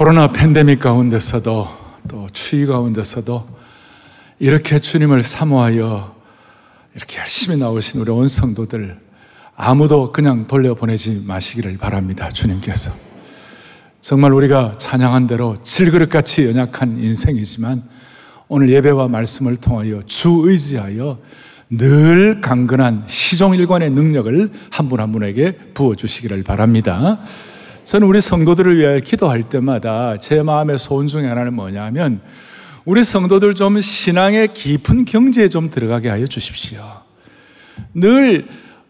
코로나 팬데믹 가운데서도 또 추위 가운데서도 이렇게 주님을 사모하여 이렇게 열심히 나오신 우리 온 성도들 아무도 그냥 돌려보내지 마시기를 바랍니다. 주님께서. 정말 우리가 찬양한 대로 질그릇같이 연약한 인생이지만 오늘 예배와 말씀을 통하여 주 의지하여 늘 강건한 시종일관의 능력을 한 분한 분에게 부어주시기를 바랍니다. 저는 우리 성도들을 위하여 기도할 때마다 제 마음의 소원 중에 하나는 뭐냐면 우리 성도들 좀 신앙의 깊은 경지에 좀 들어가게 하여 주십시오. 늘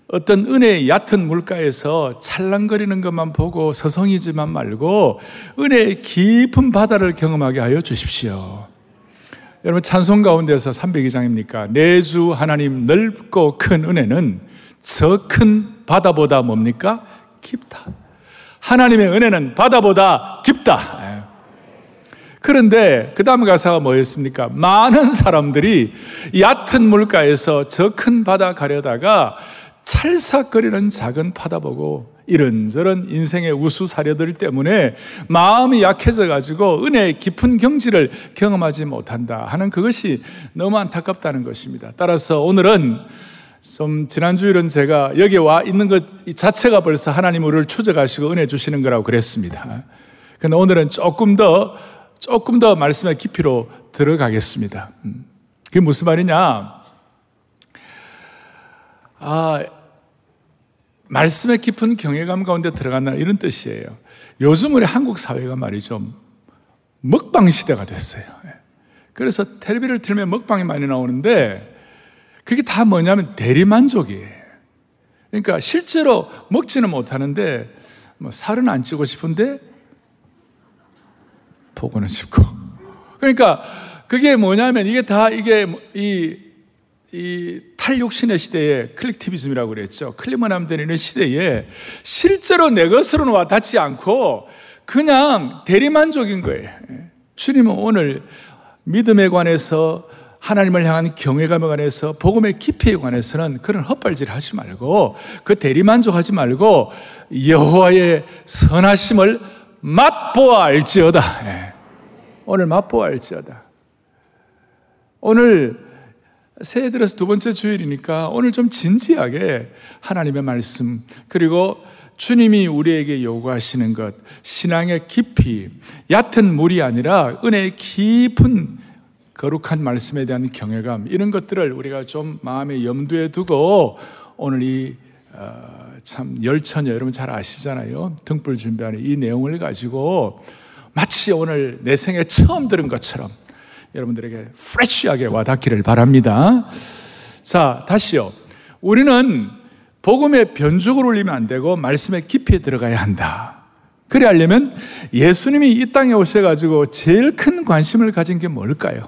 어떤 은혜의 얕은 물가에서 찰랑거리는 것만 보고 서성이지만 말고 은혜의 깊은 바다를 경험하게 하여 주십시오. 여러분 찬송 가운데서 302장입니까? 내주 하나님 넓고 큰 은혜는 저 큰 바다보다 뭡니까? 깊다. 하나님의 은혜는 바다보다 깊다. 예. 그런데 그 다음 가사가 뭐였습니까? 많은 사람들이 얕은 물가에서 저 큰 바다 가려다가 찰싹거리는 작은 바다 보고 이런저런 인생의 우수사려들 때문에 마음이 약해져 가지고 은혜의 깊은 경지를 경험하지 못한다 하는 그것이 너무 안타깝다는 것입니다. 따라서 오늘은 좀 지난주일은 제가 여기 와 있는 것 자체가 벌써 하나님 우리를 추적하시고 은혜 주시는 거라고 그랬습니다. 근데 오늘은 조금 더 조금 더 말씀의 깊이로 들어가겠습니다. 음. 그게 무슨 말이냐? 아, 말씀의 깊은 경외감 가운데 들어간다 이런 뜻이에요. 요즘 우리 한국 사회가 말이죠. 먹방 시대가 됐어요. 예. 그래서 텔레비를 틀면 먹방이 많이 나오는데 그게 다 뭐냐면 대리만족이에요. 그러니까 실제로 먹지는 못하는데 뭐 살은 안 찌고 싶은데 보고는 싶고. 그러니까 그게 뭐냐면 이게 다 이게 이, 이 탈육신의 시대에 클릭티비즘이라고 그랬죠. 하면 되는 시대에 실제로 내 것으로는 와 닿지 않고 그냥 대리만족인 거예요. 주님은 오늘 믿음에 관해서 하나님을 향한 경외감에 관해서 복음의 깊이에 관해서는 그런 헛발질 하지 말고 그 대리만족하지 말고 여호와의 선하심을 맛보아 알지어다. 예. 오늘 맛보아 알지어다. 오늘 새해 들어서 두 번째 주일이니까 오늘 좀 진지하게 하나님의 말씀 그리고 주님이 우리에게 요구하시는 것 신앙의 깊이 얕은 물이 아니라 은혜의 깊은 거룩한 말씀에 대한 경외감 이런 것들을 우리가 좀 마음에 염두에 두고 오늘 이참 어, 열처녀 여러분 잘 아시잖아요 등불 준비하는 이 내용을 가지고 마치 오늘 내 생에 처음 들은 것처럼 여러분들에게 프레쉬하게 와닿기를 바랍니다. 자 다시요 우리는 복음의 변죽을 올리면 안 되고 말씀의 깊이에 들어가야 한다. 그래 하려면 예수님이 이 땅에 오셔가지고 제일 큰 관심을 가진 게 뭘까요?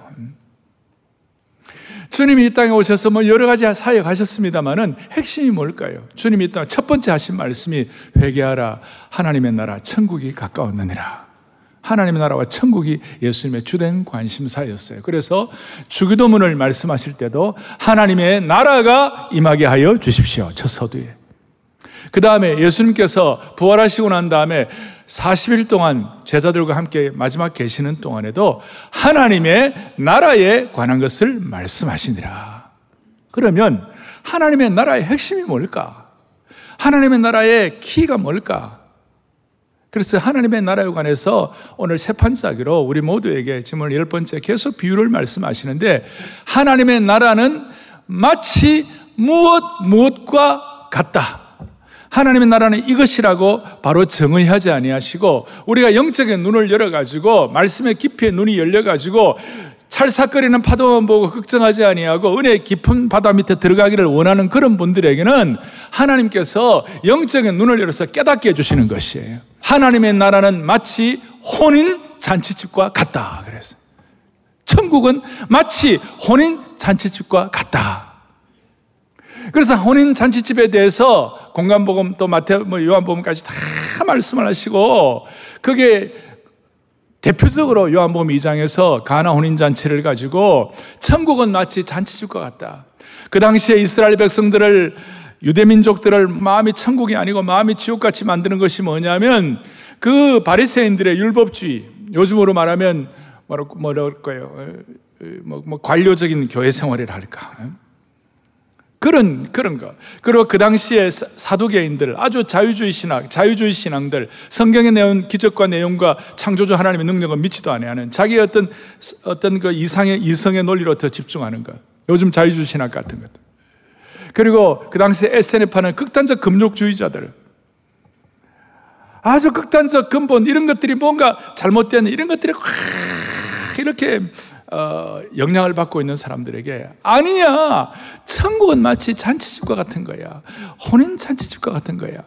주님이 이 땅에 오셔서 뭐 여러 가지 사역 하셨습니다만은 핵심이 뭘까요? 주님이 이 땅 첫 번째 하신 말씀이 회개하라 하나님의 나라 천국이 가까웠느니라. 하나님의 나라와 천국이 예수님의 주된 관심사였어요. 그래서 주기도문을 말씀하실 때도 하나님의 나라가 임하게 하여 주십시오. 첫 서두에. 그 다음에 예수님께서 부활하시고 난 다음에 40일 동안 제자들과 함께 마지막 계시는 동안에도 하나님의 나라에 관한 것을 말씀하시니라. 그러면 하나님의 나라의 핵심이 뭘까? 하나님의 나라의 키가 뭘까? 그래서 하나님의 나라에 관해서 오늘 세 판짜기로 우리 모두에게 지금 오늘 열 번째 계속 비유를 말씀하시는데 하나님의 나라는 마치 무엇 무엇과 같다. 하나님의 나라는 이것이라고 바로 정의하지 아니하시고 우리가 영적인 눈을 열어 가지고 말씀의 깊이의 눈이 열려 가지고 찰싹거리는 파도만 보고 걱정하지 아니하고 은혜의 깊은 바다 밑에 들어가기를 원하는 그런 분들에게는 하나님께서 영적인 눈을 열어서 깨닫게 해주시는 것이에요. 하나님의 나라는 마치 혼인 잔치집과 같다. 그래서 천국은 마치 혼인 잔치집과 같다. 그래서 혼인 잔치집에 대해서 공간복음 또 마태 뭐 요한복음까지 다 말씀을 하시고 그게 대표적으로 요한복음 2장에서 가나 혼인 잔치를 가지고 천국은 마치 잔치집과 같다. 그 당시에 이스라엘 백성들을 유대 민족들을 마음이 천국이 아니고 마음이 지옥같이 만드는 것이 뭐냐면 그 바리새인들의 율법주의, 요즘으로 말하면 뭐랄까요? 뭐, 뭐 관료적인 교회 생활을 할까? 그런, 그런 거. 그리고 그 당시에 사두개인들, 아주 자유주의 신학, 자유주의 신앙들, 성경에 내온 기적과 내용과 창조주 하나님의 능력을 믿지도 않아하는 자기 어떤, 어떤 그 이상의, 이성의 논리로 더 집중하는 것. 요즘 자유주의 신학 같은 것. 그리고 그 당시에 SNF하는 극단적 금욕주의자들. 아주 극단적 근본, 이런 것들이 뭔가 잘못된 이런 것들이 이렇게 어, 영향을 받고 있는 사람들에게 아니야 천국은 마치 잔치집과 같은 거야 혼인 잔치집과 같은 거야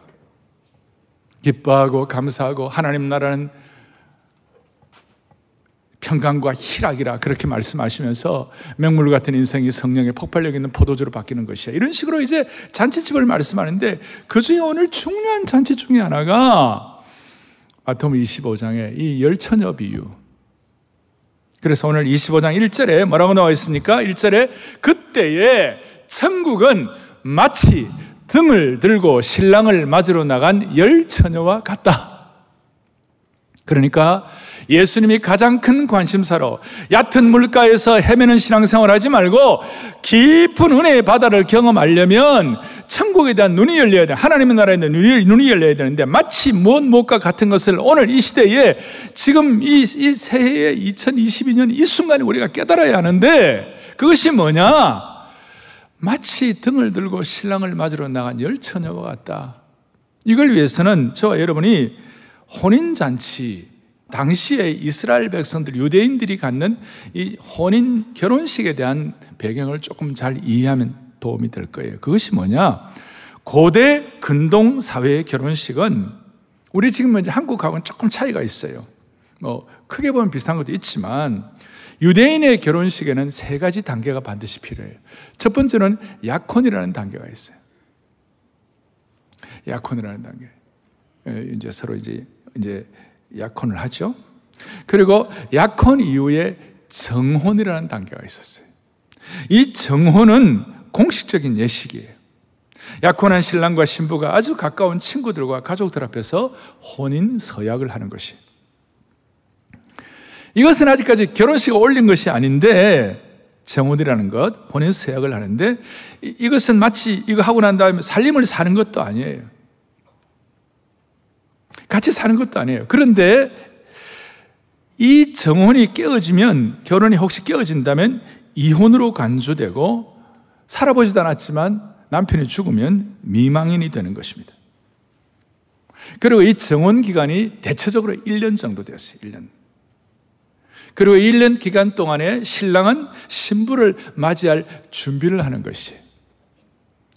기뻐하고 감사하고 하나님 나라는 평강과 희락이라 그렇게 말씀하시면서 맹물 같은 인생이 성령의 폭발력 있는 포도주로 바뀌는 것이야. 이런 식으로 이제 잔치집을 말씀하는데 그 중에 오늘 중요한 잔치 중에 하나가 마태복음 25장의 이 열처녀 비유. 그래서 오늘 25장 1절에 뭐라고 나와 있습니까? 1절에 그때에 천국은 마치 등을 들고 신랑을 맞으러 나간 열 처녀와 같다. 그러니까 예수님이 가장 큰 관심사로 얕은 물가에서 헤매는 신앙생활 하지 말고 깊은 은혜의 바다를 경험하려면 천국에 대한 눈이 열려야 돼. 하나님의 나라에 대한 눈이, 눈이 열려야 되는데 마치 무엇 무엇과 같은 것을 오늘 이 시대에 지금 이, 이 새해 2022년 이 순간에 우리가 깨달아야 하는데 그것이 뭐냐? 마치 등을 들고 신랑을 맞으러 나간 열 처녀와 같다. 이걸 위해서는 저와 여러분이 혼인잔치, 당시에 이스라엘 백성들, 유대인들이 갖는 이 혼인 결혼식에 대한 배경을 조금 잘 이해하면 도움이 될 거예요. 그것이 뭐냐? 고대 근동 사회의 결혼식은 우리 지금 이제 한국하고는 조금 차이가 있어요. 뭐 크게 보면 비슷한 것도 있지만 유대인의 결혼식에는 세 가지 단계가 반드시 필요해요. 첫 번째는 약혼이라는 단계가 있어요. 약혼이라는 단계. 예, 이제 서로 이제 이제 약혼을 하죠. 그리고 약혼 이후에 정혼이라는 단계가 있었어요. 이 정혼은 공식적인 예식이에요. 약혼한 신랑과 신부가 아주 가까운 친구들과 가족들 앞에서 혼인 서약을 하는 것이. 이것은 아직까지 결혼식 올린 것이 아닌데 정혼이라는 것, 혼인 서약을 하는데 이것은 마치 이거 하고 난 다음에 살림을 사는 것도 아니에요. 같이 사는 것도 아니에요. 그런데 이 정혼이 깨어지면, 결혼이 혹시 깨어진다면 이혼으로 간주되고 살아보지도 않았지만 남편이 죽으면 미망인이 되는 것입니다. 그리고 이 정혼 기간이 대체적으로 1년 정도 되었어요. 1년. 그리고 1년 기간 동안에 신랑은 신부를 맞이할 준비를 하는 것이에요.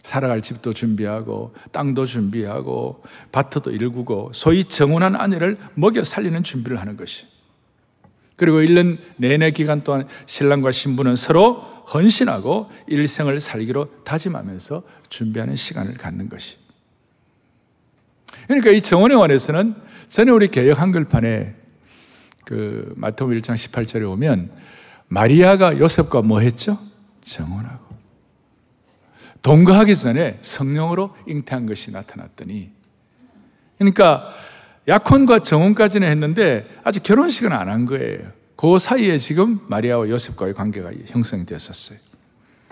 살아갈 집도 준비하고 땅도 준비하고 밭도 일구고 소위 정혼한 아내를 먹여 살리는 준비를 하는 것이. 그리고 1년 내내 기간 동안 신랑과 신부는 서로 헌신하고 일생을 살기로 다짐하면서 준비하는 시간을 갖는 것이. 그러니까 이 정원에 관해서는 전에 우리 개혁 한글판에 그 마태복음 1장 18절에 오면 마리아가 요셉과 뭐 했죠? 정혼하고. 동거하기 전에 성령으로 잉태한 것이 나타났더니 그러니까 약혼과 정혼까지는 했는데 아직 결혼식은 안 한 거예요. 그 사이에 지금 마리아와 요셉과의 관계가 형성이 됐었어요.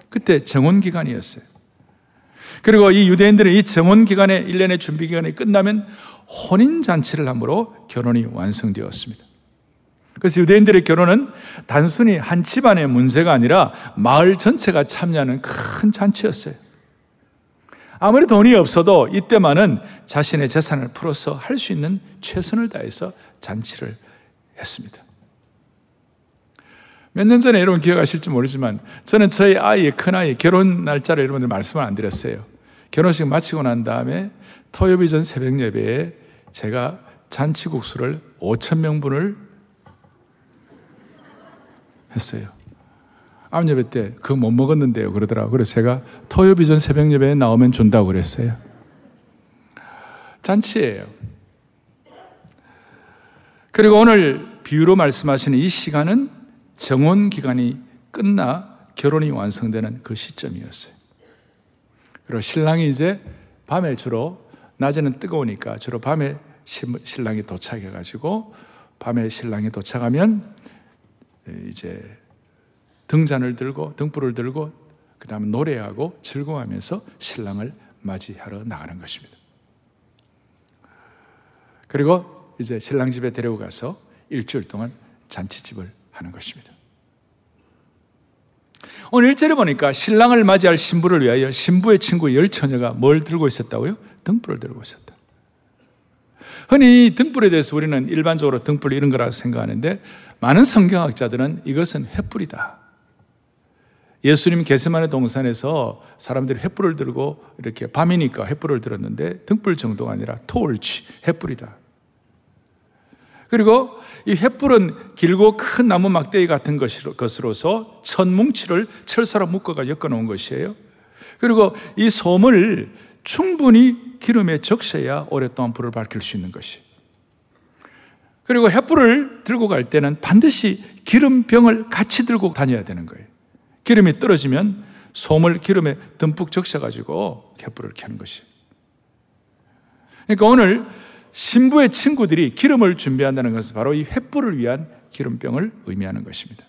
그때 정혼 기간이었어요. 그리고 이 유대인들은 이 정혼 기간에 1년의 준비 기간이 끝나면 혼인 잔치를 함으로 결혼이 완성되었습니다. 그래서 유대인들의 결혼은 단순히 한 집안의 문제가 아니라 마을 전체가 참여하는 큰 잔치였어요. 아무리 돈이 없어도 이때만은 자신의 재산을 풀어서 할 수 있는 최선을 다해서 잔치를 했습니다. 몇 년 전에 여러분 기억하실지 모르지만 저는 저희 아이의 큰아이 결혼 날짜를 여러분들 말씀을 안 드렸어요. 결혼식 마치고 난 다음에 토요일 전 새벽 예배에 제가 잔치국수를 5천 명분을 했어요. 암 예배 때 그거 못 먹었는데요. 그러더라고요. 그래서 제가 토요 비 전 새벽 예배에 나오면 준다고 그랬어요. 잔치예요. 그리고 오늘 비유로 말씀하시는 이 시간은 정원 기간이 끝나 결혼이 완성되는 그 시점이었어요. 그리고 신랑이 이제 밤에 주로 낮에는 뜨거우니까 주로 밤에 신랑이 도착해 가지고 밤에 신랑이 도착하면 이제 등잔을 들고 등불을 들고 그 다음에 노래하고 즐거워하면서 신랑을 맞이하러 나가는 것입니다. 그리고 이제 신랑 집에 데려가서 일주일 동안 잔치집을 하는 것입니다. 오늘 일절에 보니까 신랑을 맞이할 신부를 위하여 신부의 친구 열 처녀가 뭘 들고 있었다고요? 등불을 들고 있었다. 흔히 등불에 대해서 우리는 일반적으로 등불 이런 거라 생각하는데 많은 성경학자들은 이것은 횃불이다. 예수님 게세만의 동산에서 사람들이 횃불을 들고 이렇게 밤이니까 횃불을 들었는데 등불 정도가 아니라 토울치, 횃불이다. 그리고 이 횃불은 길고 큰 나무 막대기 같은 것으로서 천뭉치를 철사로 묶어가 엮어 놓은 것이에요. 그리고 이 솜을 충분히 기름에 적셔야 오랫동안 불을 밝힐 수 있는 것이. 그리고 횃불을 들고 갈 때는 반드시 기름병을 같이 들고 다녀야 되는 거예요. 기름이 떨어지면 솜을 기름에 듬뿍 적셔가지고 횃불을 켜는 것이. 그러니까 오늘 신부의 친구들이 기름을 준비한다는 것은 바로 이 횃불을 위한 기름병을 의미하는 것입니다.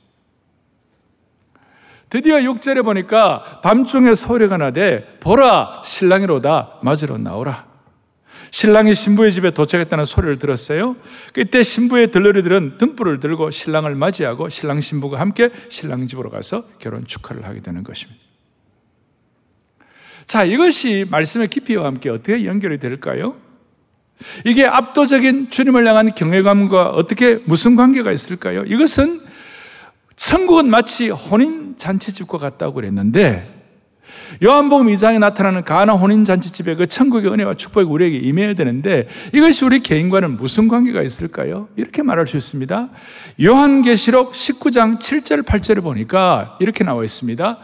드디어 6절에 보니까 밤중에 소리가 나되 보라 신랑이로다 맞으러 나오라. 신랑이 신부의 집에 도착했다는 소리를 들었어요. 그때 신부의 들러리들은 등불을 들고 신랑을 맞이하고 신랑 신부가 함께 신랑 집으로 가서 결혼 축하를 하게 되는 것입니다. 자, 이것이 말씀의 깊이와 함께 어떻게 연결이 될까요? 이게 압도적인 주님을 향한 경외감과 어떻게 무슨 관계가 있을까요? 이것은 천국은 마치 혼인 잔치집과 같다고 그랬는데 요한복음 2장에 나타나는 가나 혼인 잔치집에 그 천국의 은혜와 축복이 우리에게 임해야 되는데 이것이 우리 개인과는 무슨 관계가 있을까요? 이렇게 말할 수 있습니다. 요한계시록 19장 7절 8절을 보니까 이렇게 나와 있습니다.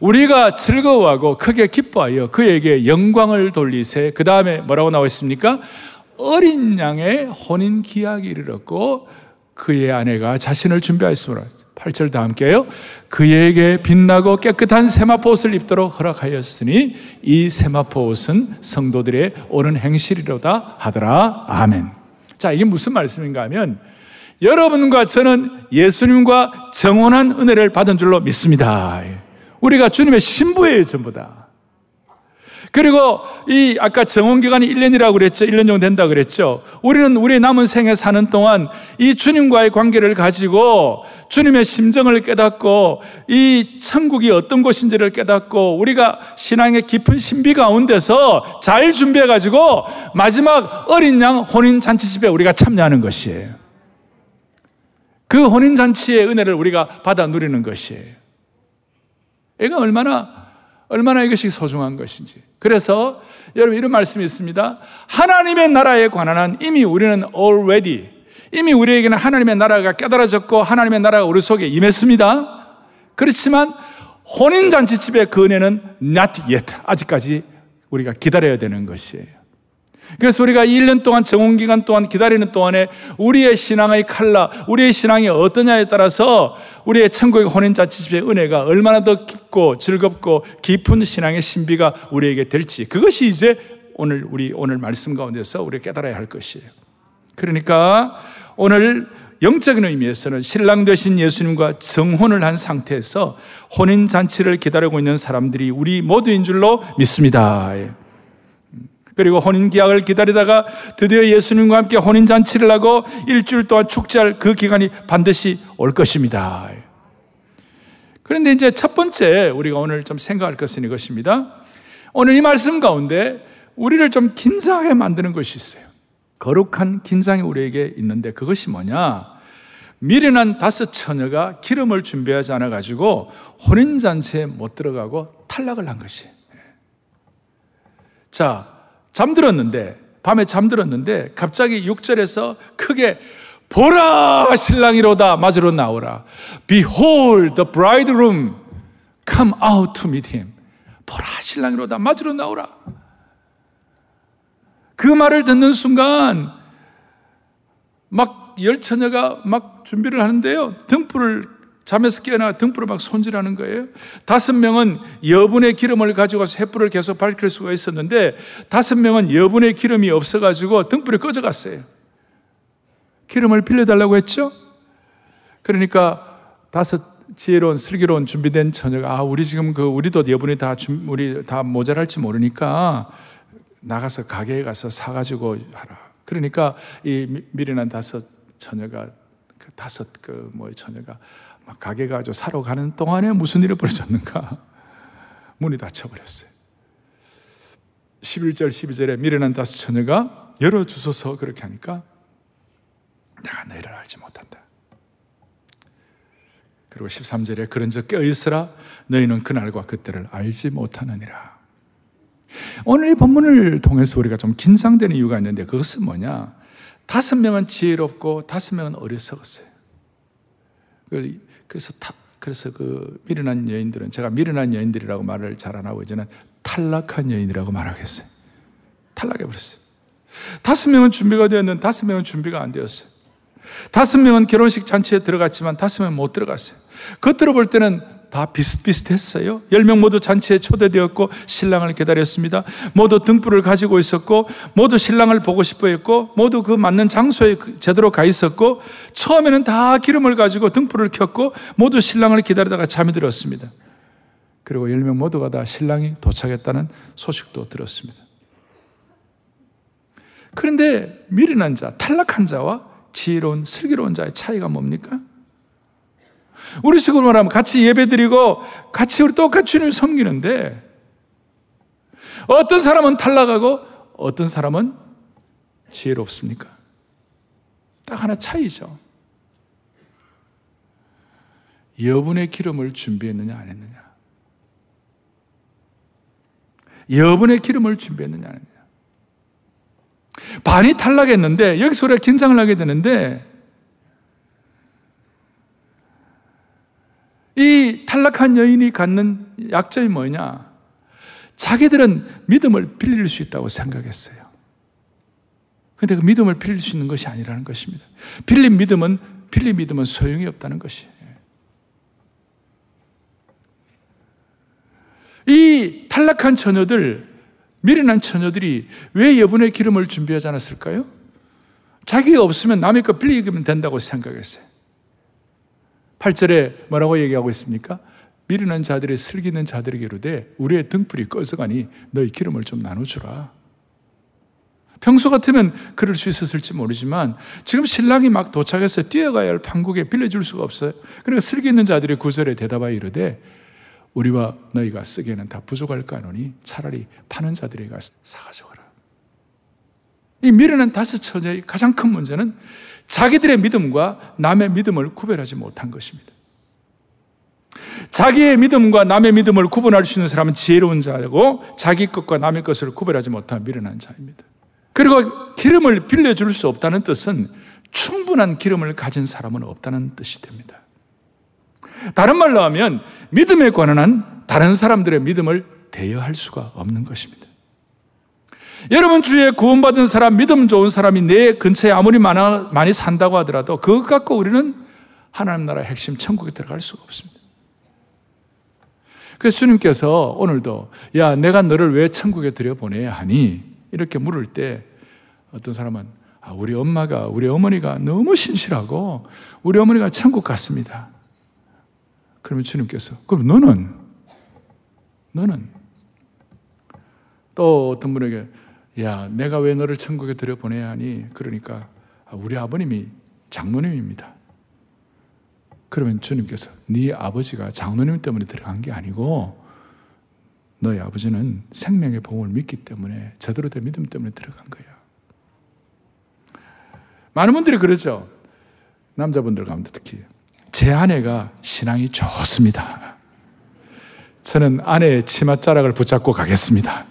우리가 즐거워하고 크게 기뻐하여 그에게 영광을 돌리세. 그 다음에 뭐라고 나와 있습니까? 어린 양의 혼인 기약이 이르렀고 그의 아내가 자신을 준비하였으므로 8절 다 함께요. 그에게 빛나고 깨끗한 세마포 옷을 입도록 허락하였으니 이 세마포 옷은 성도들의 옳은 행실이로다 하더라. 아멘. 자, 이게 무슨 말씀인가 하면 여러분과 저는 예수님과 정원한 은혜를 받은 줄로 믿습니다. 우리가 주님의 신부예요, 전부 다. 그리고 이 아까 정원 기간이 1년이라고 그랬죠. 1년 정도 된다 그랬죠. 우리는 우리 남은 생에 사는 동안 이 주님과의 관계를 가지고 주님의 심정을 깨닫고 이 천국이 어떤 곳인지를 깨닫고 우리가 신앙의 깊은 신비 가운데서 잘 준비해 가지고 마지막 어린 양 혼인 잔치집에 우리가 참여하는 것이에요. 그 혼인 잔치의 은혜를 우리가 받아 누리는 것이에요. 이가 얼마나 얼마나 이것이 소중한 것인지. 그래서 여러분 이런 말씀이 있습니다. 하나님의 나라에 관한 한 이미 우리는 already 이미 우리에게는 하나님의 나라가 깨달아졌고 하나님의 나라가 우리 속에 임했습니다. 그렇지만 혼인 잔치집의 그 은혜는 not yet. 아직까지 우리가 기다려야 되는 것이에요. 그래서 우리가 1년 동안 정원 기간 동안 기다리는 동안에 우리의 신앙의 칼라, 우리의 신앙이 어떠냐에 따라서 우리의 천국의 혼인 자치집의 은혜가 얼마나 더 깊고 즐겁고 깊은 신앙의 신비가 우리에게 될지 그것이 이제 오늘 우리 오늘 말씀 가운데서 우리 깨달아야 할 것이에요. 그러니까 오늘 영적인 의미에서는 신랑 되신 예수님과 정혼을 한 상태에서 혼인 잔치를 기다리고 있는 사람들이 우리 모두인 줄로 믿습니다. 그리고 혼인기약을 기다리다가 드디어 예수님과 함께 혼인 잔치를 하고 일주일 동안 축제할 그 기간이 반드시 올 것입니다. 그런데 이제 첫 번째 우리가 오늘 좀 생각할 것은 이것입니다. 오늘 이 말씀 가운데 우리를 좀 긴장하게 만드는 것이 있어요. 거룩한 긴장이 우리에게 있는데 그것이 뭐냐? 미련한 다섯 처녀가 기름을 준비하지 않아 가지고 혼인 잔치에 못 들어가고 탈락을 한 것이. 자, 잠들었는데, 밤에 잠들었는데, 갑자기 6절에서 크게 보라 신랑이로다 맞으러 나오라. Behold the bridegroom come out to meet him. 보라 신랑이로다 맞으러 나오라. 그 말을 듣는 순간 막 열처녀가 막 준비를 하는데요. 등불을 잠에서 깨어나 등불을 막 손질하는 거예요. 다섯 명은 여분의 기름을 가지고 와서 횃불을 계속 밝힐 수가 있었는데 다섯 명은 여분의 기름이 없어가지고 등불이 꺼져갔어요. 기름을 빌려달라고 했죠? 그러니까 다섯 지혜로운 슬기로운 준비된 처녀가 아 우리 지금 그 우리도 여분이 다 준, 우리 다 모자랄지 모르니까 나가서 가게에 가서 사가지고 하라. 그러니까 이 미련한 다섯 처녀가 그 다섯 그 뭐 처녀가 막 가게 가지고 사러 가는 동안에 무슨 일이 벌어졌는가? 문이 닫혀버렸어요. 11절 12절에 미련한 다섯 처녀가 열어주소서 그렇게 하니까 내가 너희를 알지 못한다. 그리고 13절에 그런 적 깨어있으라 너희는 그날과 그때를 알지 못하느니라. 오늘 이 본문을 통해서 우리가 좀 긴장되는 이유가 있는데 그것은 뭐냐? 다섯 명은 지혜롭고 다섯 명은 어리석었어요. 그, 그래서 타, 그래서 그 미련한 여인들은 제가 미련한 여인들이라고 말을 잘 안 하고 이제는 탈락한 여인이라고 말하겠어요. 탈락해 버렸어요. 다섯 명은 준비가 되었는데 다섯 명은 준비가 안 되었어요. 다섯 명은 결혼식 잔치에 들어갔지만 다섯 명은 못 들어갔어요. 겉으로 볼 때는 다 비슷비슷했어요. 열명 모두 잔치에 초대되었고 신랑을 기다렸습니다. 모두 등불을 가지고 있었고 모두 신랑을 보고 싶어 했고 모두 그 맞는 장소에 그 제대로 가 있었고 처음에는 다 기름을 가지고 등불을 켰고 모두 신랑을 기다리다가 잠이 들었습니다. 그리고 열명 모두가 다 신랑이 도착했다는 소식도 들었습니다. 그런데 미련한 자, 탈락한 자와 지혜로운 슬기로운 자의 차이가 뭡니까? 우리 식으로 말하면 같이 예배 드리고 같이 우리 똑같이 주님 섬기는데 어떤 사람은 탈락하고 어떤 사람은 지혜롭습니까? 딱 하나 차이죠. 여분의 기름을 준비했느냐 안 했느냐. 여분의 기름을 준비했느냐 안 했느냐. 반이 탈락했는데 여기서 우리가 긴장을 하게 되는데 이 탈락한 여인이 갖는 약점이 뭐냐? 자기들은 믿음을 빌릴 수 있다고 생각했어요. 근데 그 믿음을 빌릴 수 있는 것이 아니라는 것입니다. 빌린 믿음은, 빌린 믿음은 소용이 없다는 것이에요. 이 탈락한 처녀들, 미련한 처녀들이 왜 여분의 기름을 준비하지 않았을까요? 자기가 없으면 남의 거 빌리면 된다고 생각했어요. 8절에 뭐라고 얘기하고 있습니까? 미련한 자들의 슬기는 자들에게 이르되 우리의 등불이 꺼서가니 너희 기름을 좀 나눠주라. 평소 같으면 그럴 수 있었을지 모르지만 지금 신랑이 막 도착해서 뛰어가야 할 판국에 빌려줄 수가 없어요. 그러니까 슬기 있는 자들이 구절에 대답하여 이르되 우리와 너희가 쓰기에는 다 부족할 까노니 차라리 파는 자들에게 사가져가라. 이 미련한 다섯 처녀의 가장 큰 문제는 자기들의 믿음과 남의 믿음을 구별하지 못한 것입니다. 자기의 믿음과 남의 믿음을 구분할 수 있는 사람은 지혜로운 자고 자기 것과 남의 것을 구별하지 못한 미련한 자입니다. 그리고 기름을 빌려줄 수 없다는 뜻은 충분한 기름을 가진 사람은 없다는 뜻이 됩니다. 다른 말로 하면 믿음에 관한 다른 사람들의 믿음을 대여할 수가 없는 것입니다. 여러분 주위에 구원받은 사람, 믿음 좋은 사람이 내 근처에 아무리 많아, 많이 산다고 하더라도 그것 갖고 우리는 하나님 나라 핵심 천국에 들어갈 수가 없습니다. 그래서 주님께서 오늘도 야 내가 너를 왜 천국에 들여보내야 하니 이렇게 물을 때 어떤 사람은 아, 우리 엄마가 우리 어머니가 너무 신실하고 우리 어머니가 천국 갔습니다. 그러면 주님께서 그럼 너는 너는 또 어떤 분에게 야, 내가 왜 너를 천국에 들여보내야 하니? 그러니까 아, 우리 아버님이 장로님입니다. 그러면 주님께서 네 아버지가 장로님 때문에 들어간 게 아니고 너희 아버지는 생명의 복음을 믿기 때문에 제대로 된 믿음 때문에 들어간 거야. 많은 분들이 그러죠. 남자분들 가운데 특히 제 아내가 신앙이 좋습니다. 저는 아내의 치맛자락을 붙잡고 가겠습니다.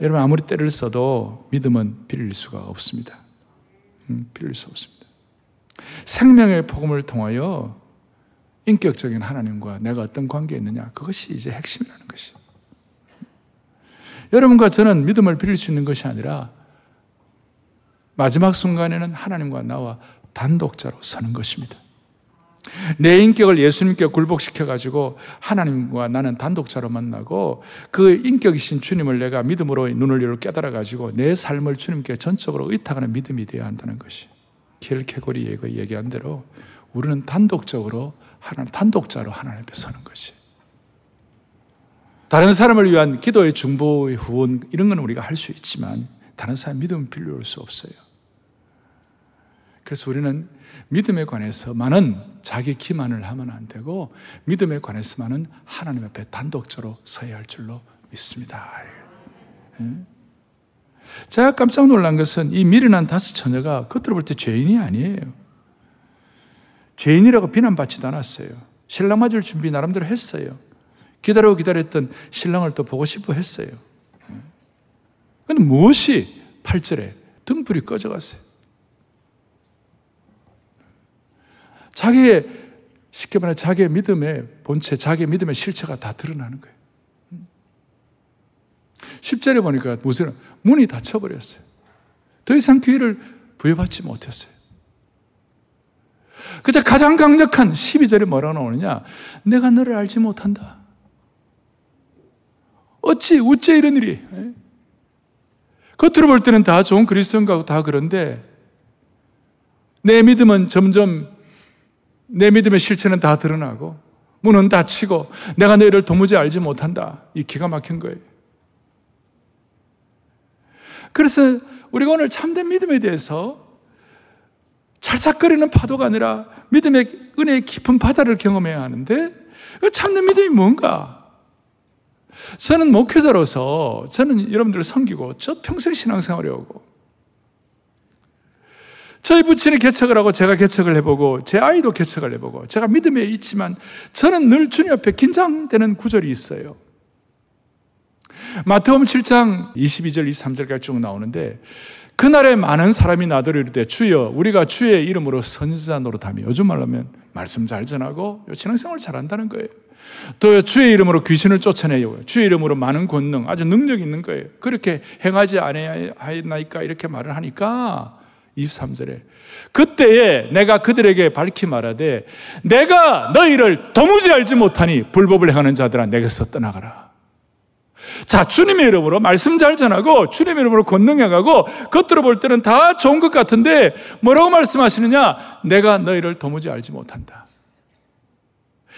여러분 아무리 때를 써도 믿음은 빌릴 수가 없습니다. 음, 빌릴 수 없습니다. 생명의 복음을 통하여 인격적인 하나님과 내가 어떤 관계에 있느냐 그것이 이제 핵심이라는 것이. 여러분과 저는 믿음을 빌릴 수 있는 것이 아니라 마지막 순간에는 하나님과 나와 단독자로 서는 것입니다. 내 인격을 예수님께 굴복시켜가지고 하나님과 나는 단독자로 만나고 그 인격이신 주님을 내가 믿음으로 눈을 열어 깨달아가지고 내 삶을 주님께 전적으로 의탁하는 믿음이 되어야 한다는 것이. 켈케고리 얘기한 대로 우리는 단독적으로 하나님, 단독자로 하나님 앞에 서는 것이. 다른 사람을 위한 기도의 중보의 후원, 이런 건 우리가 할 수 있지만 다른 사람 믿음은 필요할 수 없어요. 그래서 우리는 믿음에 관해서만은 자기 기만을 하면 안 되고 믿음에 관해서만은 하나님 앞에 단독적으로 서야 할 줄로 믿습니다. 제가 깜짝 놀란 것은 이 미련한 다섯 처녀가 겉으로 볼 때 죄인이 아니에요. 죄인이라고 비난받지도 않았어요. 신랑 맞을 준비 나름대로 했어요. 기다리고 기다렸던 신랑을 또 보고 싶어 했어요. 근데 무엇이 8절에 등불이 꺼져갔어요. 자기의 쉽게 말해 자기의 믿음의 본체, 자기의 믿음의 실체가 다 드러나는 거예요. 10절에 보니까 무슨 문이 닫혀버렸어요. 더 이상 기회를 부여받지 못했어요. 그저 가장 강력한 12절에 뭐라고 나오느냐? 내가 너를 알지 못한다. 어찌, 어째 이런 일이? 겉으로 볼 때는 다 좋은 그리스도인가 다 그런데 내 믿음은 점점 내 믿음의 실체는 다 드러나고 문은 닫히고 내가 너희를 도무지 알지 못한다. 이 기가 막힌 거예요. 그래서 우리가 오늘 참된 믿음에 대해서 찰싹거리는 파도가 아니라 믿음의 은혜의 깊은 바다를 경험해야 하는데 그 참된 믿음이 뭔가? 저는 목회자로서 저는 여러분들을 섬기고 저 평생 신앙생활을 하고 저희 부친이 개척을 하고 제가 개척을 해보고 제 아이도 개척을 해보고 제가 믿음에 있지만 저는 늘 주님 앞에 긴장되는 구절이 있어요. 마태복음 7장 22절 23절까지 쭉 나오는데 그날에 많은 사람이 나더러 이르되 주여 우리가 주의 이름으로 선지자 노릇하며 요즘 말로 하면 말씀 잘 전하고 신앙생활 잘한다는 거예요. 또 주의 이름으로 귀신을 쫓아내요. 주의 이름으로 많은 권능, 아주 능력 있는 거예요. 그렇게 행하지 않아야나이까 이렇게 말을 하니까 23절에 그때에 내가 그들에게 밝히 말하되 내가 너희를 도무지 알지 못하니 불법을 행하는 자들아 내게서 떠나가라. 자, 주님의 이름으로 말씀 잘 전하고 주님의 이름으로 권능해 가고 겉으로 볼 때는 다 좋은 것 같은데 뭐라고 말씀하시느냐? 내가 너희를 도무지 알지 못한다.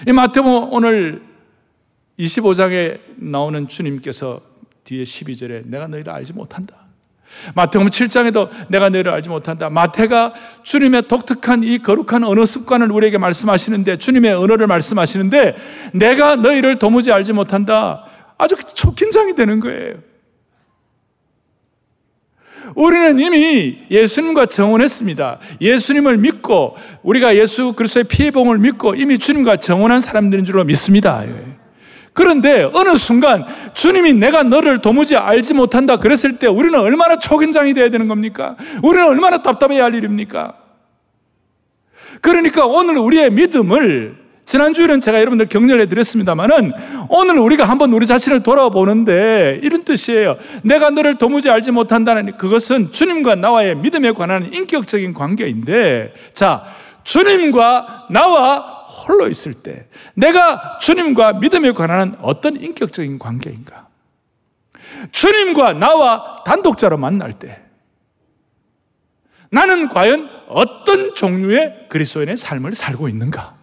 이 마태복음 오늘 25장에 나오는 주님께서 뒤에 12절에 내가 너희를 알지 못한다. 마태복음 7장에도 내가 너희를 알지 못한다. 마태가 주님의 독특한 이 거룩한 언어 습관을 우리에게 말씀하시는데 주님의 언어를 말씀하시는데 내가 너희를 도무지 알지 못한다. 아주 긴장이 되는 거예요. 우리는 이미 예수님과 정원했습니다. 예수님을 믿고 우리가 예수 그리스도의 피해 봉을 믿고 이미 주님과 정원한 사람들인 줄로 믿습니다. 그런데 어느 순간 주님이 내가 너를 도무지 알지 못한다 그랬을 때 우리는 얼마나 초긴장이 돼야 되는 겁니까? 우리는 얼마나 답답해야 할 일입니까? 그러니까 오늘 우리의 믿음을 지난주에는 제가 여러분들 격려해 드렸습니다만은 오늘 우리가 한번 우리 자신을 돌아보는데 이런 뜻이에요. 내가 너를 도무지 알지 못한다는 그것은 주님과 나와의 믿음에 관한 인격적인 관계인데 자, 주님과 나와 홀로 있을 때 내가 주님과 믿음에 관한 어떤 인격적인 관계인가? 주님과 나와 단독자로 만날 때 나는 과연 어떤 종류의 그리스도인의 삶을 살고 있는가?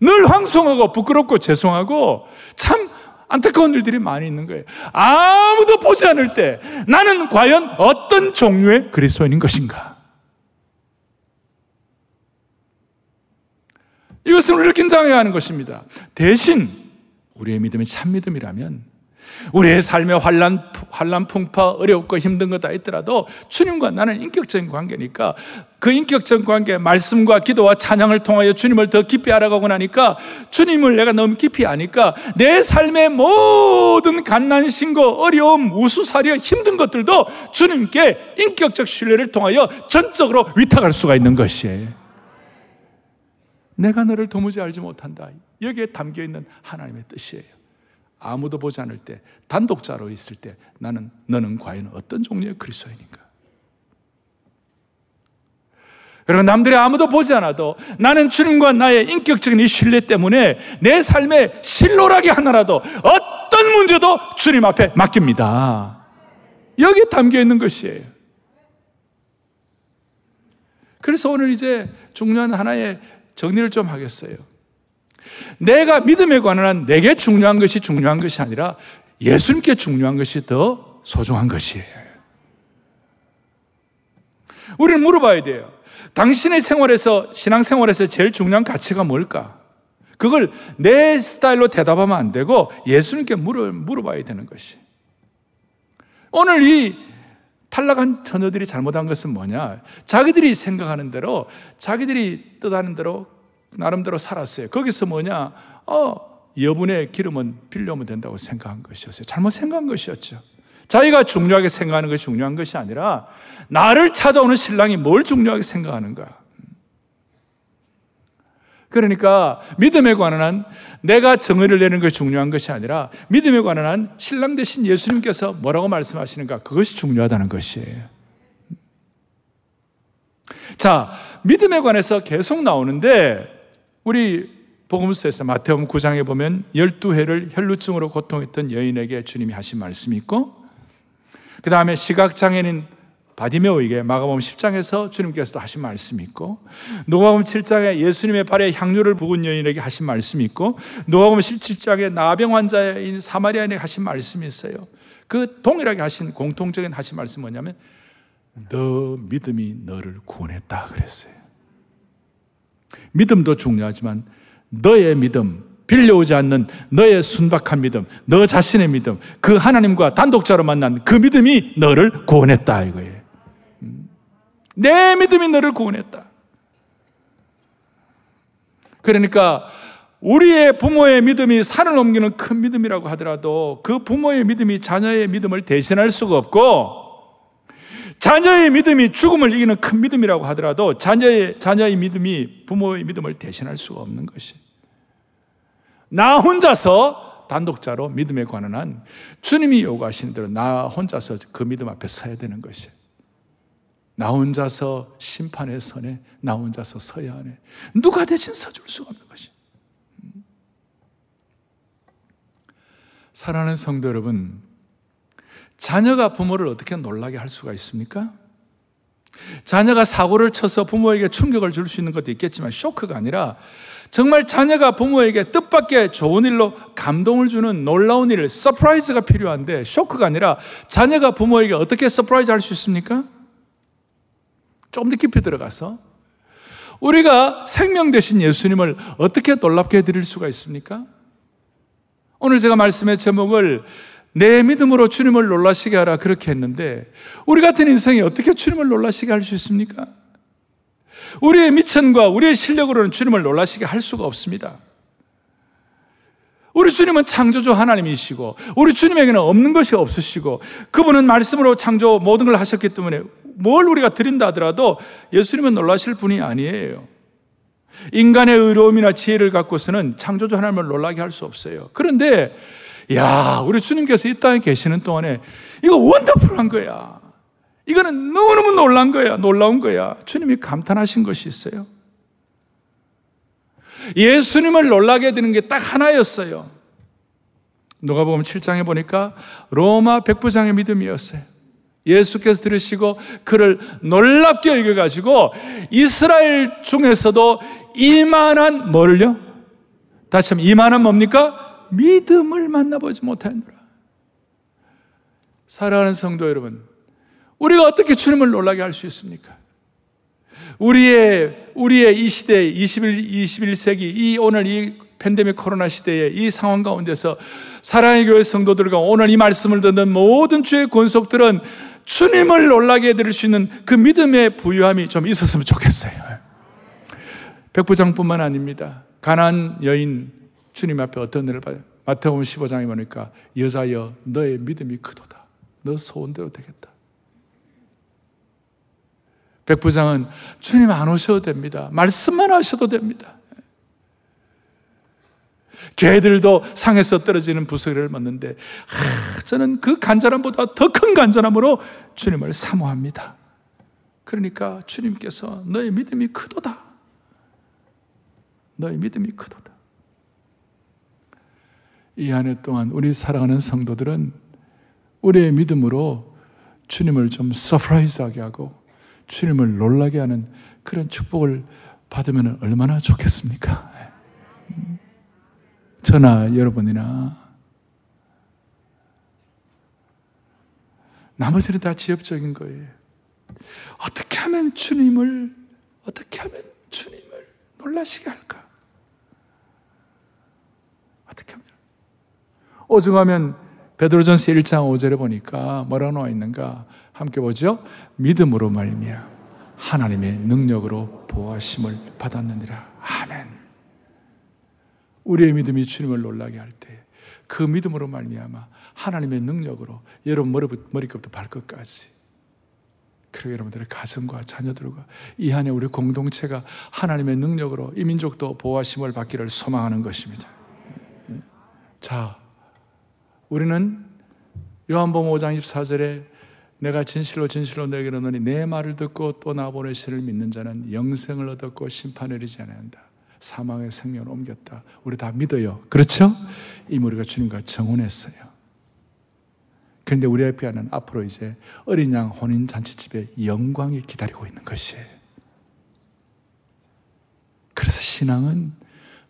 늘 황송하고 부끄럽고 죄송하고 참 안타까운 일들이 많이 있는 거예요. 아무도 보지 않을 때 나는 과연 어떤 종류의 그리스도인인 것인가? 이것은 우리를 긴장해야 하는 것입니다. 대신 우리의 믿음이 참 믿음이라면 우리의 삶의 환란, 환란 풍파, 어렵고 힘든 거다 있더라도 주님과 나는 인격적인 관계니까 그 인격적인 관계, 말씀과 기도와 찬양을 통하여 주님을 더 깊이 알아가고 나니까 주님을 내가 너무 깊이 아니까 내 삶의 모든 갓난 신고, 어려움, 우수사려, 힘든 것들도 주님께 인격적 신뢰를 통하여 전적으로 위탁할 수가 있는 것이에요. 내가 너를 도무지 알지 못한다. 여기에 담겨 있는 하나님의 뜻이에요. 아무도 보지 않을 때, 단독자로 있을 때 나는 너는 과연 어떤 종류의 그리스도인인가? 그리고 남들이 아무도 보지 않아도 나는 주님과 나의 인격적인 이 신뢰 때문에 내 삶에 실로라기 하나라도 어떤 문제도 주님 앞에 맡깁니다. 여기에 담겨 있는 것이에요. 그래서 오늘 이제 중요한 하나의 정리를 좀 하겠어요. 내가 믿음에 관한 내게 중요한 것이 중요한 것이 아니라 예수님께 중요한 것이 더 소중한 것이에요. 우리는 물어봐야 돼요. 당신의 생활에서, 신앙생활에서 제일 중요한 가치가 뭘까? 그걸 내 스타일로 대답하면 안 되고 예수님께 물어, 물어봐야 되는 것이. 오늘 이 탈락한 처녀들이 잘못한 것은 뭐냐? 자기들이 생각하는 대로, 자기들이 뜻하는 대로, 나름대로 살았어요. 거기서 뭐냐? 어, 여분의 기름은 빌려오면 된다고 생각한 것이었어요. 잘못 생각한 것이었죠. 자기가 중요하게 생각하는 것이 중요한 것이 아니라 나를 찾아오는 신랑이 뭘 중요하게 생각하는가. 그러니까 믿음에 관한 내가 정의를 내는 것이 중요한 것이 아니라 믿음에 관한 신랑 대신 예수님께서 뭐라고 말씀하시는가 그것이 중요하다는 것이에요. 자, 믿음에 관해서 계속 나오는데 우리 복음서에서 마태복음 9장에 보면 12회를 혈루증으로 고통했던 여인에게 주님이 하신 말씀이 있고 그 다음에 시각장애인 바디메오에게 마가복음 10장에서 주님께서도 하신 말씀이 있고 누가복음 7장에 예수님의 발에 향유를 부은 여인에게 하신 말씀이 있고 누가복음 17장에 나병 환자인 사마리아인에게 하신 말씀이 있어요. 그 동일하게 하신 공통적인 하신 말씀 뭐냐면 너 믿음이 너를 구원했다 그랬어요. 믿음도 중요하지만 너의 믿음 빌려오지 않는 너의 순박한 믿음, 너 자신의 믿음, 그 하나님과 단독자로 만난 그 믿음이 너를 구원했다 이거예요. 음. 내 믿음이 너를 구원했다. 그러니까 우리의 부모의 믿음이 산을 옮기는 큰 믿음이라고 하더라도 그 부모의 믿음이 자녀의 믿음을 대신할 수가 없고 자녀의 믿음이 죽음을 이기는 큰 믿음이라고 하더라도 자녀의 자녀의 믿음이 부모의 믿음을 대신할 수가 없는 것이. 나 혼자서 단독자로 믿음에 관한 한 주님이 요구하시는 대로 나 혼자서 그 믿음 앞에 서야 되는 것이. 나 혼자서 심판의 선에 나 혼자서 서야 하네. 누가 대신 서줄 수가 없는 것이. 사랑하는 성도 여러분, 자녀가 부모를 어떻게 놀라게 할 수가 있습니까? 자녀가 사고를 쳐서 부모에게 충격을 줄 수 있는 것도 있겠지만 쇼크가 아니라 정말 자녀가 부모에게 뜻밖의 좋은 일로 감동을 주는 놀라운 일, surprise가 필요한데 쇼크가 아니라 자녀가 부모에게 어떻게 surprise 할 수 있습니까? 조금 더 깊이 들어가서 우리가 생명 되신 예수님을 어떻게 놀랍게 해드릴 수가 있습니까? 오늘 제가 말씀의 제목을 내 믿음으로 주님을 놀라시게 하라 그렇게 했는데 우리 같은 인생이 어떻게 주님을 놀라시게 할 수 있습니까? 우리의 밑천과 우리의 실력으로는 주님을 놀라시게 할 수가 없습니다. 우리 주님은 창조주 하나님이시고 우리 주님에게는 없는 것이 없으시고 그분은 말씀으로 창조 모든 걸 하셨기 때문에 뭘 우리가 드린다 하더라도 예수님은 놀라실 분이 아니에요. 인간의 의로움이나 지혜를 갖고서는 창조주 하나님을 놀라게 할 수 없어요. 그런데 야, 우리 주님께서 이 땅에 계시는 동안에 이거 원더풀한 거야. 이거는 너무너무 놀란 거야. 놀라운 거야. 주님이 감탄하신 것이 있어요. 예수님을 놀라게 되는 게 딱 하나였어요. 누가 보면 7장에 보니까 로마 백부장의 믿음이었어요. 예수께서 들으시고 그를 놀랍게 여겨가지고 이스라엘 중에서도 이만한 뭐를요? 다시 한번 이만한 뭡니까? 믿음을 만나보지 못하느라. 사랑하는 성도 여러분, 우리가 어떻게 주님을 놀라게 할 수 있습니까? 우리의, 우리의 이 시대, 21, 21세기, 이 오늘 이 팬데믹 코로나 시대의 이 상황 가운데서 사랑의 교회 성도들과 오늘 이 말씀을 듣는 모든 주의 권속들은 주님을 놀라게 해드릴 수 있는 그 믿음의 부유함이 좀 있었으면 좋겠어요. 백부장뿐만 아닙니다. 가난 여인 주님 앞에 어떤 일을 봐요? 마태복음 15장에 보니까 여자여 너의 믿음이 크도다. 너 소원대로 되겠다. 백부장은 주님 안 오셔도 됩니다. 말씀만 하셔도 됩니다. 개들도 상에서 떨어지는 부스를 먹는데 아, 저는 그 간절함보다 더 큰 간절함으로 주님을 사모합니다. 그러니까 주님께서 너의 믿음이 크도다. 너의 믿음이 크도다. 이 한 해 동안 우리 사랑하는 성도들은 우리의 믿음으로 주님을 좀 surprise하게 하고 주님을 놀라게 하는 그런 축복을 받으면 얼마나 좋겠습니까? 저나 여러분이나 나머지는 다 지엽적인 거예요. 어떻게 하면 주님을 어떻게 하면 주님을 놀라시게 할까? 어떻게 하면 오죽하면 베드로전서 1장 5절에 보니까 뭐라고 나와 있는가? 함께 보죠. 믿음으로 말미암 하나님의 능력으로 보호하심을 받았느니라. 아멘. 우리의 믿음이 주님을 놀라게 할 때 그 믿음으로 말미암아 하나님의 능력으로 여러분 머리부터 발끝까지 그리고 여러분들의 가정과 자녀들과 이 한해 우리 공동체가 하나님의 능력으로 이 민족도 보호하심을 받기를 소망하는 것입니다. 자, 우리는 요한복음 5장 24절에 내가 진실로 진실로 너에게 이르노니 내 말을 듣고 또 나보내시를 믿는 자는 영생을 얻었고 심판을 이지 않는다. 사망의 생명을 옮겼다. 우리 다 믿어요. 그렇죠? 이미 우리가 주님과 정혼했어요. 그런데 우리 앞에는 앞으로 이제 어린 양 혼인 잔치집에 영광이 기다리고 있는 것이에요. 그래서 신앙은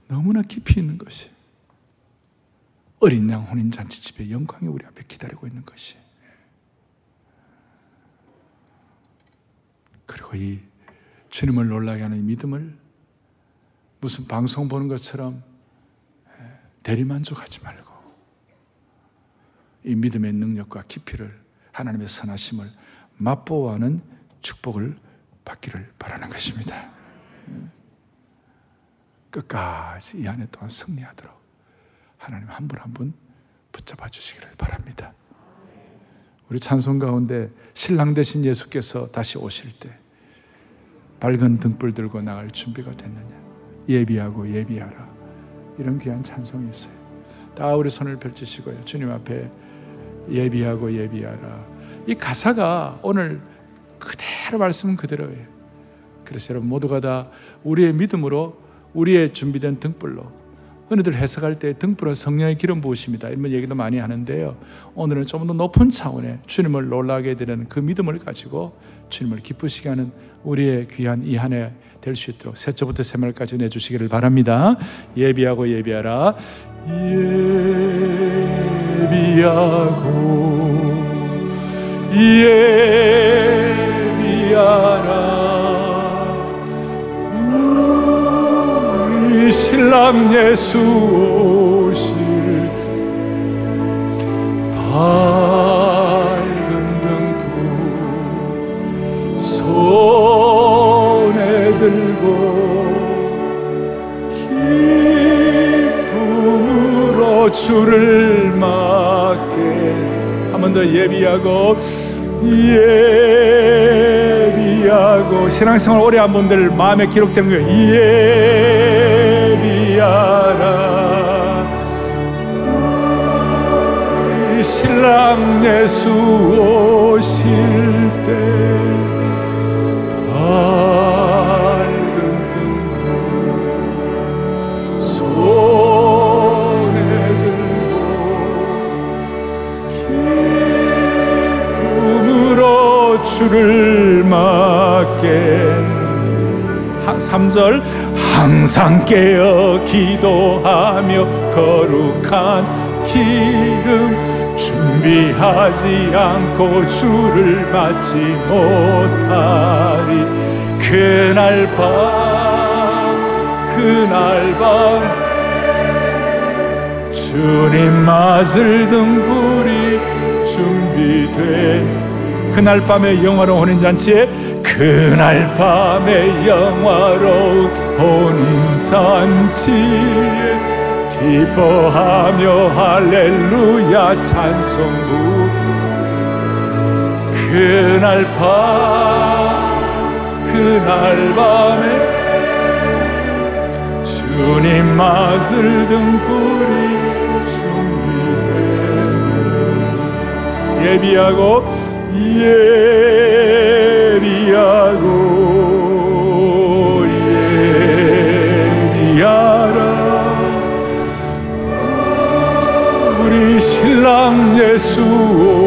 너무나 깊이 있는 것이 어린 양 혼인 잔치집에 영광이 우리 앞에 기다리고 있는 것이 그리고 이 주님을 놀라게 하는 이 믿음을 무슨 방송 보는 것처럼 대리만족하지 말고 이 믿음의 능력과 깊이를 하나님의 선하심을 맛보아하는 축복을 받기를 바라는 것입니다. 끝까지 이 안에 또한 승리하도록 하나님 한 분 한 분 붙잡아 주시기를 바랍니다. 우리 찬송 가운데 신랑 되신 예수께서 다시 오실 때 밝은 등불 들고 나갈 준비가 됐느냐? 예비하고 예비하라. 이런 귀한 찬송이 있어요. 다 우리 손을 펼치시고요. 주님 앞에 예비하고 예비하라. 이 가사가 오늘 그대로 말씀은 그대로예요. 그래서 여러분 모두가 다 우리의 믿음으로 우리의 준비된 등불로 흔히들 해석할 때 등불은 성령의 기름 부으십니다. 이런 얘기도 많이 하는데요. 오늘은 좀 더 높은 차원의 주님을 놀라게 되는 그 믿음을 가지고 주님을 기쁘시게 하는 우리의 귀한 이 한 해 될 수 있도록 새초부터 새말까지 내주시기를 바랍니다. 예비하고 예비하라. 예비하고 예비하라 신랑 예수 오실 밝은 등불 손에 들고 기쁨으로 주를 맞게 한 번 더 예비하고 예비하고 신앙생활 오래 한 분들 마음에 기록된 거예요. 예 비하라 이 신랑 예수 오실 때 밝은 등불 손에 들고 기쁨으로 주를 맞게. 3절 항상 깨어 기도하며 거룩한 기름 준비하지 않고 주를 맞지 못하리. 그날 밤 그날 밤 주님 맞을 등불이 준비돼. 그날 밤의 영화로운 혼인잔치에 그날 밤의 영화로운 혼인잔치에 기뻐하며 할렐루야 찬송부. 그날 밤 그날 밤에 주님 맞을 등불이 준비되네 예비하고 예 비하라 예비하라. 우리 신랑 예수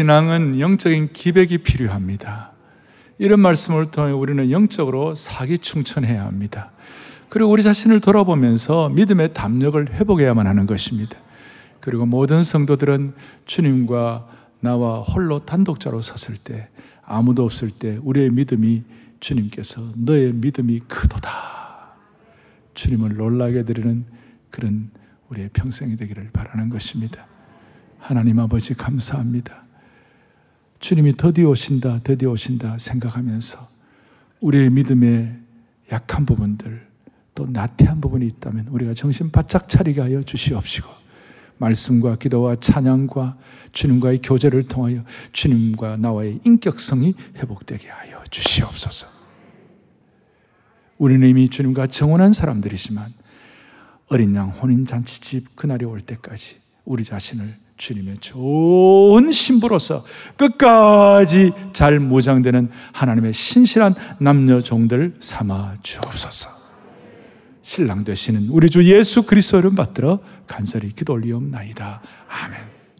신앙은 영적인 기백이 필요합니다. 이런 말씀을 통해 우리는 영적으로 사기 충천해야 합니다. 그리고 우리 자신을 돌아보면서 믿음의 담력을 회복해야만 하는 것입니다. 그리고 모든 성도들은 주님과 나와 홀로 단독자로 섰을 때 아무도 없을 때 우리의 믿음이 주님께서 너의 믿음이 크도다. 주님을 놀라게 드리는 그런 우리의 평생이 되기를 바라는 것입니다. 하나님 아버지 감사합니다. 주님이 드디어 오신다, 드디어 오신다 생각하면서 우리의 믿음의 약한 부분들, 또 나태한 부분이 있다면 우리가 정신 바짝 차리게 하여 주시옵시고, 말씀과 기도와 찬양과 주님과의 교제를 통하여 주님과 나와의 인격성이 회복되게 하여 주시옵소서. 우리는 이미 주님과 정원한 사람들이지만 어린 양 혼인잔치집 그날이 올 때까지 우리 자신을 주님의 좋은 신부로서 끝까지 잘 무장되는 하나님의 신실한 남녀 종들 삼아 주옵소서. 신랑 되시는 우리 주 예수 그리스도를 받들어 간절히 기도 올리옵나이다. 아멘.